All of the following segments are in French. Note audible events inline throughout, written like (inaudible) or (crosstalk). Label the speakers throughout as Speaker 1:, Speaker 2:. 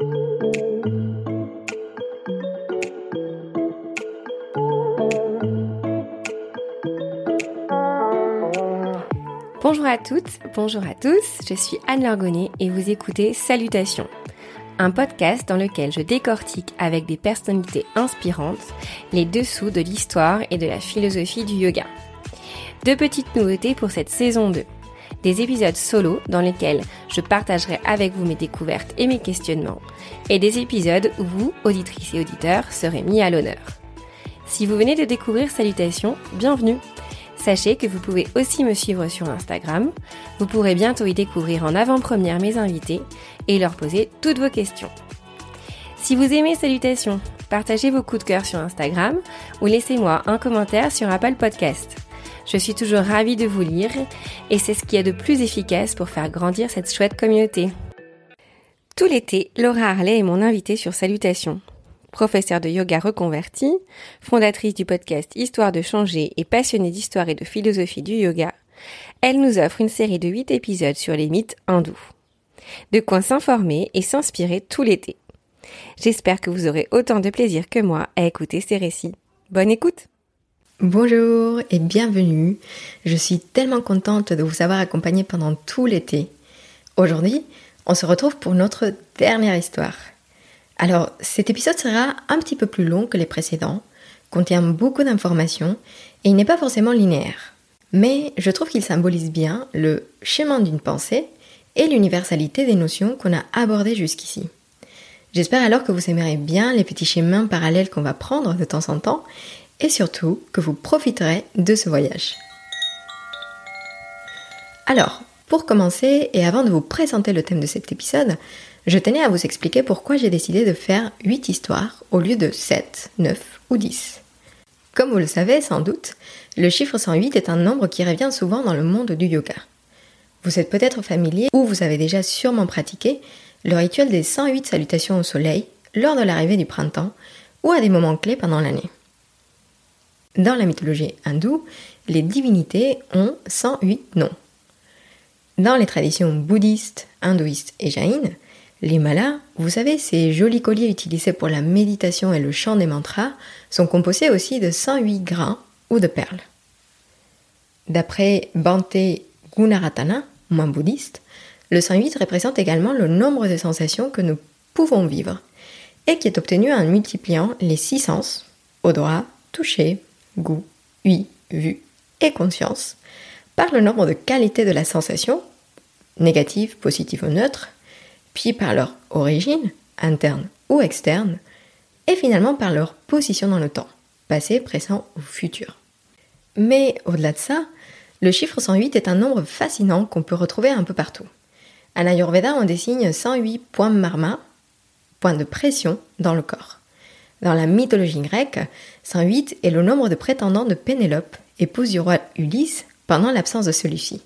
Speaker 1: Bonjour à toutes, bonjour à tous, je suis Anne Lorgonnet et vous écoutez Salutations, un podcast dans lequel je décortique avec des personnalités inspirantes les dessous de l'histoire et de la philosophie du yoga. Deux petites nouveautés pour cette saison 2. Des épisodes solo dans lesquels je partagerai avec vous mes découvertes et mes questionnements, et des épisodes où vous, auditrices et auditeurs, serez mis à l'honneur. Si vous venez de découvrir Salutations, bienvenue Sachez que vous pouvez aussi me suivre sur Instagram. Vous pourrez bientôt y découvrir en avant-première mes invités et leur poser toutes vos questions. Si vous aimez Salutations, partagez vos coups de cœur sur Instagram ou laissez-moi un commentaire sur Apple Podcast. Je suis toujours ravie de vous lire et c'est ce qui est de plus efficace pour faire grandir cette chouette communauté. Tout l'été, Laura Harley est mon invitée sur Salutations professeure de yoga reconvertie, fondatrice du podcast Histoire de changer et passionnée d'histoire et de philosophie du yoga, elle nous offre une série de 8 épisodes sur les mythes hindous. De quoi s'informer et s'inspirer tout l'été. J'espère que vous aurez autant de plaisir que moi à écouter ces récits. Bonne écoute
Speaker 2: Bonjour et bienvenue. Je suis tellement contente de vous avoir accompagné pendant tout l'été. Aujourd'hui, on se retrouve pour notre dernière histoire. Alors, cet épisode sera un petit peu plus long que les précédents, contient beaucoup d'informations et il n'est pas forcément linéaire. Mais je trouve qu'il symbolise bien le chemin d'une pensée et l'universalité des notions qu'on a abordées jusqu'ici. J'espère alors que vous aimerez bien les petits chemins parallèles qu'on va prendre de temps en temps et surtout que vous profiterez de ce voyage. Alors, pour commencer et avant de vous présenter le thème de cet épisode, je tenais à vous expliquer pourquoi j'ai décidé de faire 8 histoires au lieu de 7, 9 ou 10. Comme vous le savez sans doute, le chiffre 108 est un nombre qui revient souvent dans le monde du yoga. Vous êtes peut-être familier ou vous avez déjà sûrement pratiqué le rituel des 108 salutations au soleil lors de l'arrivée du printemps ou à des moments clés pendant l'année. Dans la mythologie hindoue, les divinités ont 108 noms. Dans les traditions bouddhistes, hindouistes et jaïnes, les malas, vous savez, ces jolis colliers utilisés pour la méditation et le chant des mantras, sont composés aussi de 108 grains ou de perles. D'après Bante Gunaratana, moins bouddhiste, le 108 représente également le nombre de sensations que nous pouvons vivre et qui est obtenu en multipliant les six sens, odorat, toucher, goût, ouïe, vue et conscience, par le nombre de qualités de la sensation, négative, positive ou neutre, puis par leur origine, interne ou externe, et finalement par leur position dans le temps, passé, présent ou futur. Mais au-delà de ça, le chiffre 108 est un nombre fascinant qu'on peut retrouver un peu partout. En Ayurveda, on désigne 108 points marma, points de pression dans le corps. Dans la mythologie grecque, 108 est le nombre de prétendants de Pénélope, épouse du roi Ulysse, pendant l'absence de celui-ci.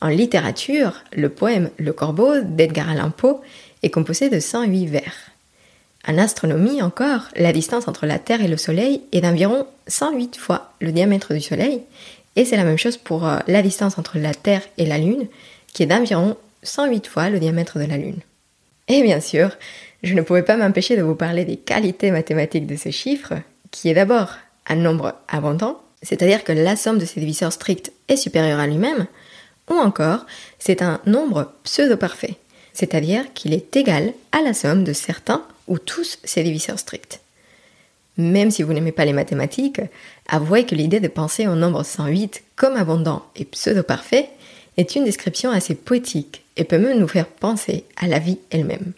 Speaker 2: En littérature, le poème Le Corbeau d'Edgar Allan Poe est composé de 108 vers. En astronomie encore, la distance entre la Terre et le Soleil est d'environ 108 fois le diamètre du Soleil, et c'est la même chose pour euh, la distance entre la Terre et la Lune, qui est d'environ 108 fois le diamètre de la Lune. Et bien sûr, je ne pouvais pas m'empêcher de vous parler des qualités mathématiques de ce chiffre, qui est d'abord un nombre abondant, c'est-à-dire que la somme de ses diviseurs stricts est supérieure à lui-même, ou encore, c'est un nombre pseudo-parfait, c'est-à-dire qu'il est égal à la somme de certains ou tous ses diviseurs stricts. Même si vous n'aimez pas les mathématiques, avouez que l'idée de penser au nombre 108 comme abondant et pseudo-parfait est une description assez poétique et peut même nous faire penser à la vie elle-même.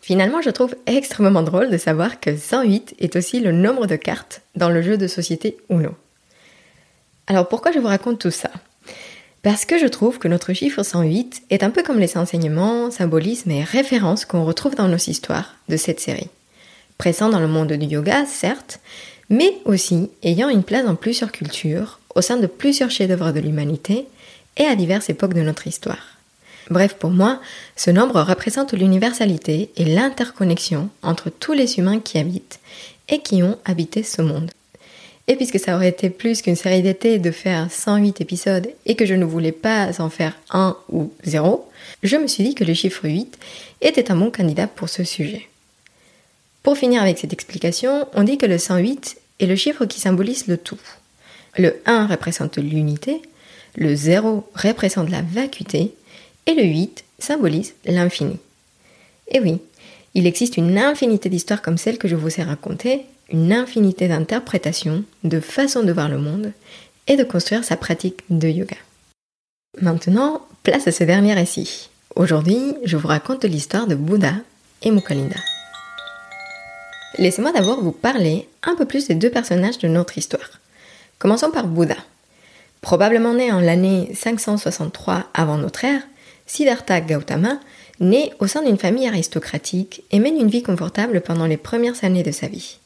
Speaker 2: Finalement, je trouve extrêmement drôle de savoir que 108 est aussi le nombre de cartes dans le jeu de société Uno. Alors pourquoi je vous raconte tout ça? Parce que je trouve que notre chiffre 108 est un peu comme les enseignements, symbolismes et références qu'on retrouve dans nos histoires de cette série. Présent dans le monde du yoga, certes, mais aussi ayant une place dans plusieurs cultures, au sein de plusieurs chefs-d'œuvre de l'humanité et à diverses époques de notre histoire. Bref, pour moi, ce nombre représente l'universalité et l'interconnexion entre tous les humains qui habitent et qui ont habité ce monde. Et puisque ça aurait été plus qu'une série d'été de faire 108 épisodes et que je ne voulais pas en faire un ou zéro, je me suis dit que le chiffre 8 était un bon candidat pour ce sujet. Pour finir avec cette explication, on dit que le 108 est le chiffre qui symbolise le tout. Le 1 représente l'unité, le 0 représente la vacuité et le 8 symbolise l'infini. Et oui, il existe une infinité d'histoires comme celle que je vous ai racontée, une infinité d'interprétations, de façons de voir le monde et de construire sa pratique de yoga. Maintenant, place à ce dernier récit. Aujourd'hui, je vous raconte l'histoire de Bouddha et Mukalinda. Laissez-moi d'abord vous parler un peu plus des deux personnages de notre histoire. Commençons par Bouddha. Probablement né en l'année 563 avant notre ère, Siddhartha Gautama naît au sein d'une famille aristocratique et mène une vie confortable pendant les premières années de sa vie.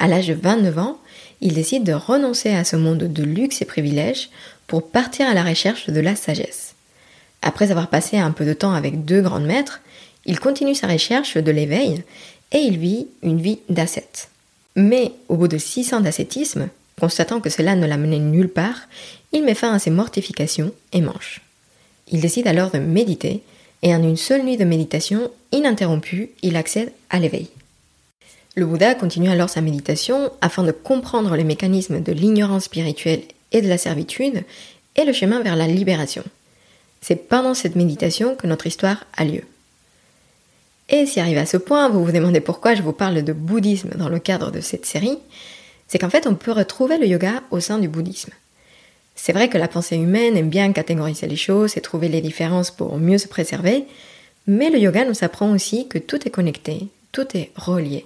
Speaker 2: À l'âge de 29 ans, il décide de renoncer à ce monde de luxe et privilèges pour partir à la recherche de la sagesse. Après avoir passé un peu de temps avec deux grands maîtres, il continue sa recherche de l'éveil et il vit une vie d'ascète. Mais au bout de six ans d'ascétisme, constatant que cela ne l'a mené nulle part, il met fin à ses mortifications et mange. Il décide alors de méditer, et en une seule nuit de méditation ininterrompue, il accède à l'éveil. Le Bouddha continue alors sa méditation afin de comprendre les mécanismes de l'ignorance spirituelle et de la servitude et le chemin vers la libération. C'est pendant cette méditation que notre histoire a lieu. Et si arrivé à ce point, vous vous demandez pourquoi je vous parle de bouddhisme dans le cadre de cette série, c'est qu'en fait on peut retrouver le yoga au sein du bouddhisme. C'est vrai que la pensée humaine aime bien catégoriser les choses et trouver les différences pour mieux se préserver, mais le yoga nous apprend aussi que tout est connecté, tout est relié.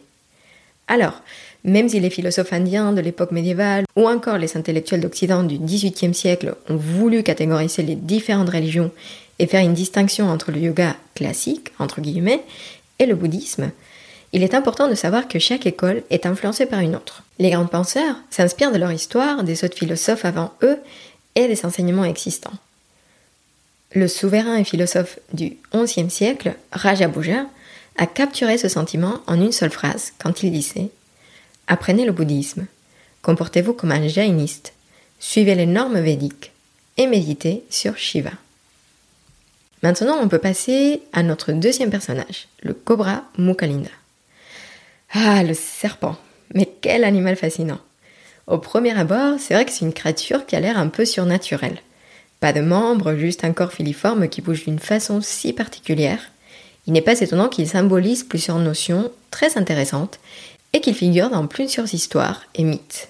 Speaker 2: Alors, même si les philosophes indiens de l'époque médiévale ou encore les intellectuels d'Occident du XVIIIe siècle ont voulu catégoriser les différentes religions et faire une distinction entre le yoga classique, entre guillemets, et le bouddhisme, il est important de savoir que chaque école est influencée par une autre. Les grands penseurs s'inspirent de leur histoire, des autres philosophes avant eux et des enseignements existants. Le souverain et philosophe du XIe siècle, Rajabuja, a capturé ce sentiment en une seule phrase quand il disait Apprenez le bouddhisme, comportez-vous comme un jainiste, suivez les normes védiques et méditez sur Shiva. Maintenant, on peut passer à notre deuxième personnage, le cobra Mukalinda. Ah, le serpent. Mais quel animal fascinant. Au premier abord, c'est vrai que c'est une créature qui a l'air un peu surnaturelle. Pas de membres, juste un corps filiforme qui bouge d'une façon si particulière. Il n'est pas étonnant qu'il symbolise plusieurs notions très intéressantes et qu'il figure dans plusieurs histoires et mythes.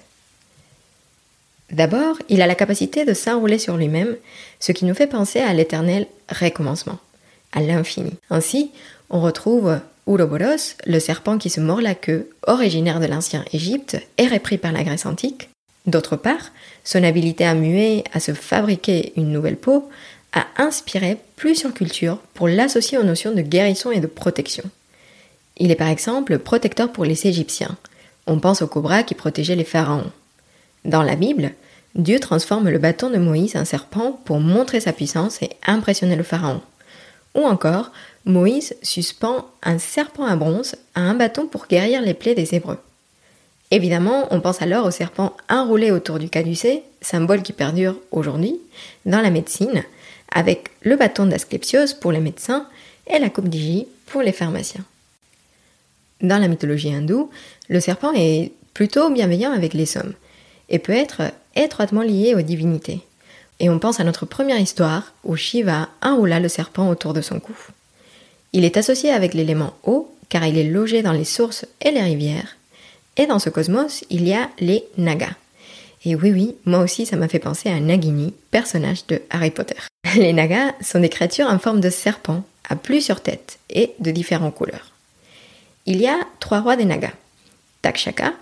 Speaker 2: D'abord, il a la capacité de s'enrouler sur lui-même, ce qui nous fait penser à l'éternel recommencement, à l'infini. Ainsi, on retrouve Ouroboros, le serpent qui se mord la queue, originaire de l'ancien Égypte et repris par la Grèce antique. D'autre part, son habileté à muer, à se fabriquer une nouvelle peau, a inspiré plusieurs cultures pour l'associer aux notions de guérison et de protection. Il est par exemple protecteur pour les Égyptiens. On pense au cobra qui protégeait les pharaons. Dans la Bible, Dieu transforme le bâton de Moïse en serpent pour montrer sa puissance et impressionner le pharaon. Ou encore, Moïse suspend un serpent à bronze à un bâton pour guérir les plaies des Hébreux. Évidemment, on pense alors au serpent enroulé autour du caducée, symbole qui perdure aujourd'hui dans la médecine, avec le bâton d'Asclepios pour les médecins et la coupe d'Igi pour les pharmaciens. Dans la mythologie hindoue, le serpent est plutôt bienveillant avec les hommes et peut être étroitement lié aux divinités. Et on pense à notre première histoire où Shiva enroula le serpent autour de son cou. Il est associé avec l'élément eau car il est logé dans les sources et les rivières. Et dans ce cosmos, il y a les Nagas. Et oui, oui, moi aussi, ça m'a fait penser à Nagini, personnage de Harry Potter. (laughs) Les Nagas sont des créatures en forme de serpent, à plusieurs têtes et de différentes couleurs. Il y a trois rois des Nagas. Takshaka,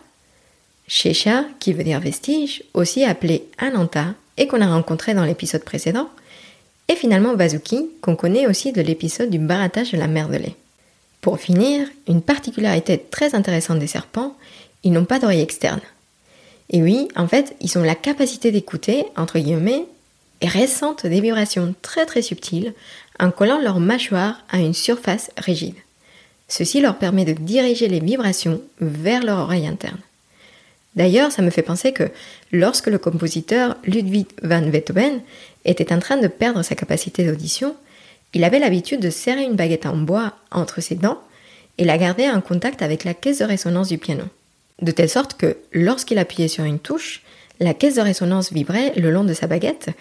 Speaker 2: Shesha, qui veut dire vestige, aussi appelé Ananta, et qu'on a rencontré dans l'épisode précédent, et finalement Vazuki, qu'on connaît aussi de l'épisode du barattage de la mer de lait. Pour finir, une particularité très intéressante des serpents, ils n'ont pas d'oreille externe. Et oui, en fait, ils ont la capacité d'écouter, entre guillemets, et ressentent des vibrations très très subtiles en collant leur mâchoire à une surface rigide. Ceci leur permet de diriger les vibrations vers leur oreille interne. D'ailleurs, ça me fait penser que lorsque le compositeur Ludwig van Beethoven était en train de perdre sa capacité d'audition, il avait l'habitude de serrer une baguette en bois entre ses dents et la garder en contact avec la caisse de résonance du piano. De telle sorte que lorsqu'il appuyait sur une touche, la caisse de résonance vibrait le long de sa baguette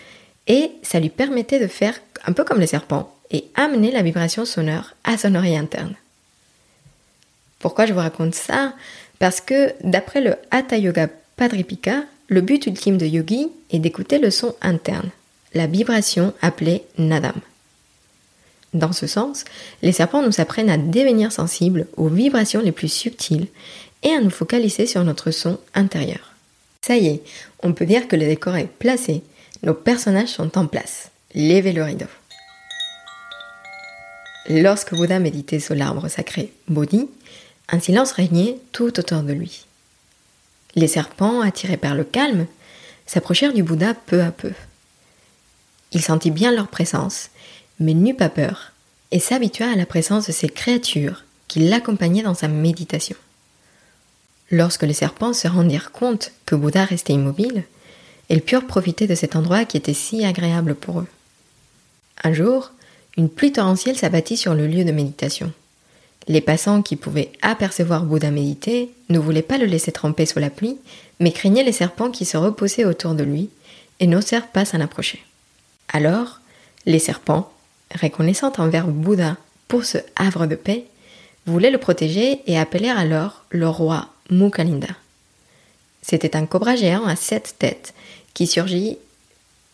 Speaker 2: et ça lui permettait de faire un peu comme les serpents et amener la vibration sonore à son oreille interne. Pourquoi je vous raconte ça? Parce que d'après le Hatha Yoga Padripika, le but ultime de yogi est d'écouter le son interne, la vibration appelée nadam. Dans ce sens, les serpents nous apprennent à devenir sensibles aux vibrations les plus subtiles et à nous focaliser sur notre son intérieur. Ça y est, on peut dire que le décor est placé, nos personnages sont en place. Levez le rideau. Lorsque Bouddha méditait sur l'arbre sacré Bodhi, un silence régnait tout autour de lui. Les serpents, attirés par le calme, s'approchèrent du Bouddha peu à peu. Il sentit bien leur présence, mais n'eut pas peur, et s'habitua à la présence de ces créatures qui l'accompagnaient dans sa méditation. Lorsque les serpents se rendirent compte que Bouddha restait immobile, ils purent profiter de cet endroit qui était si agréable pour eux. Un jour, une pluie torrentielle s'abattit sur le lieu de méditation. Les passants qui pouvaient apercevoir Bouddha méditer ne voulaient pas le laisser tremper sous la pluie, mais craignaient les serpents qui se reposaient autour de lui et n'osèrent pas s'en approcher. Alors, les serpents, reconnaissant envers Bouddha pour ce havre de paix, voulaient le protéger et appelèrent alors le roi Mukalinda. C'était un cobra géant à sept têtes qui surgit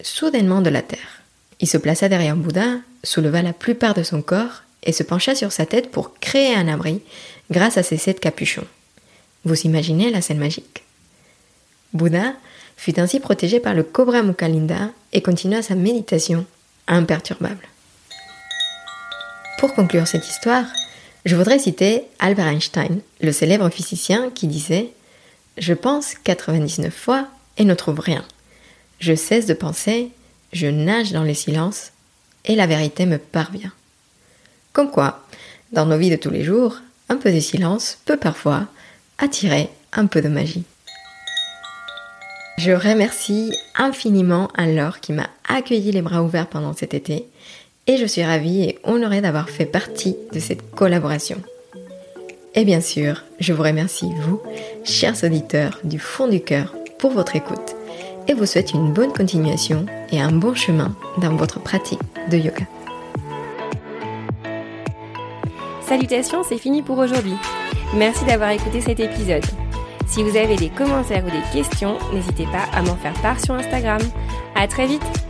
Speaker 2: soudainement de la terre. Il se plaça derrière Bouddha, souleva la plupart de son corps et se pencha sur sa tête pour créer un abri grâce à ses sept capuchons. Vous imaginez la scène magique? Bouddha fut ainsi protégé par le cobra Mukalinda et continua sa méditation imperturbable. Pour conclure cette histoire, je voudrais citer Albert Einstein, le célèbre physicien qui disait Je pense 99 fois et ne trouve rien. Je cesse de penser, je nage dans le silence et la vérité me parvient. Comme quoi, dans nos vies de tous les jours, un peu de silence peut parfois attirer un peu de magie. Je remercie infiniment Anne-Laure qui m'a accueilli les bras ouverts pendant cet été et je suis ravie et honorée d'avoir fait partie de cette collaboration. Et bien sûr, je vous remercie, vous, chers auditeurs, du fond du cœur, pour votre écoute et vous souhaite une bonne continuation et un bon chemin dans votre pratique de yoga.
Speaker 1: Salutations, c'est fini pour aujourd'hui. Merci d'avoir écouté cet épisode. Si vous avez des commentaires ou des questions, n'hésitez pas à m'en faire part sur Instagram. À très vite!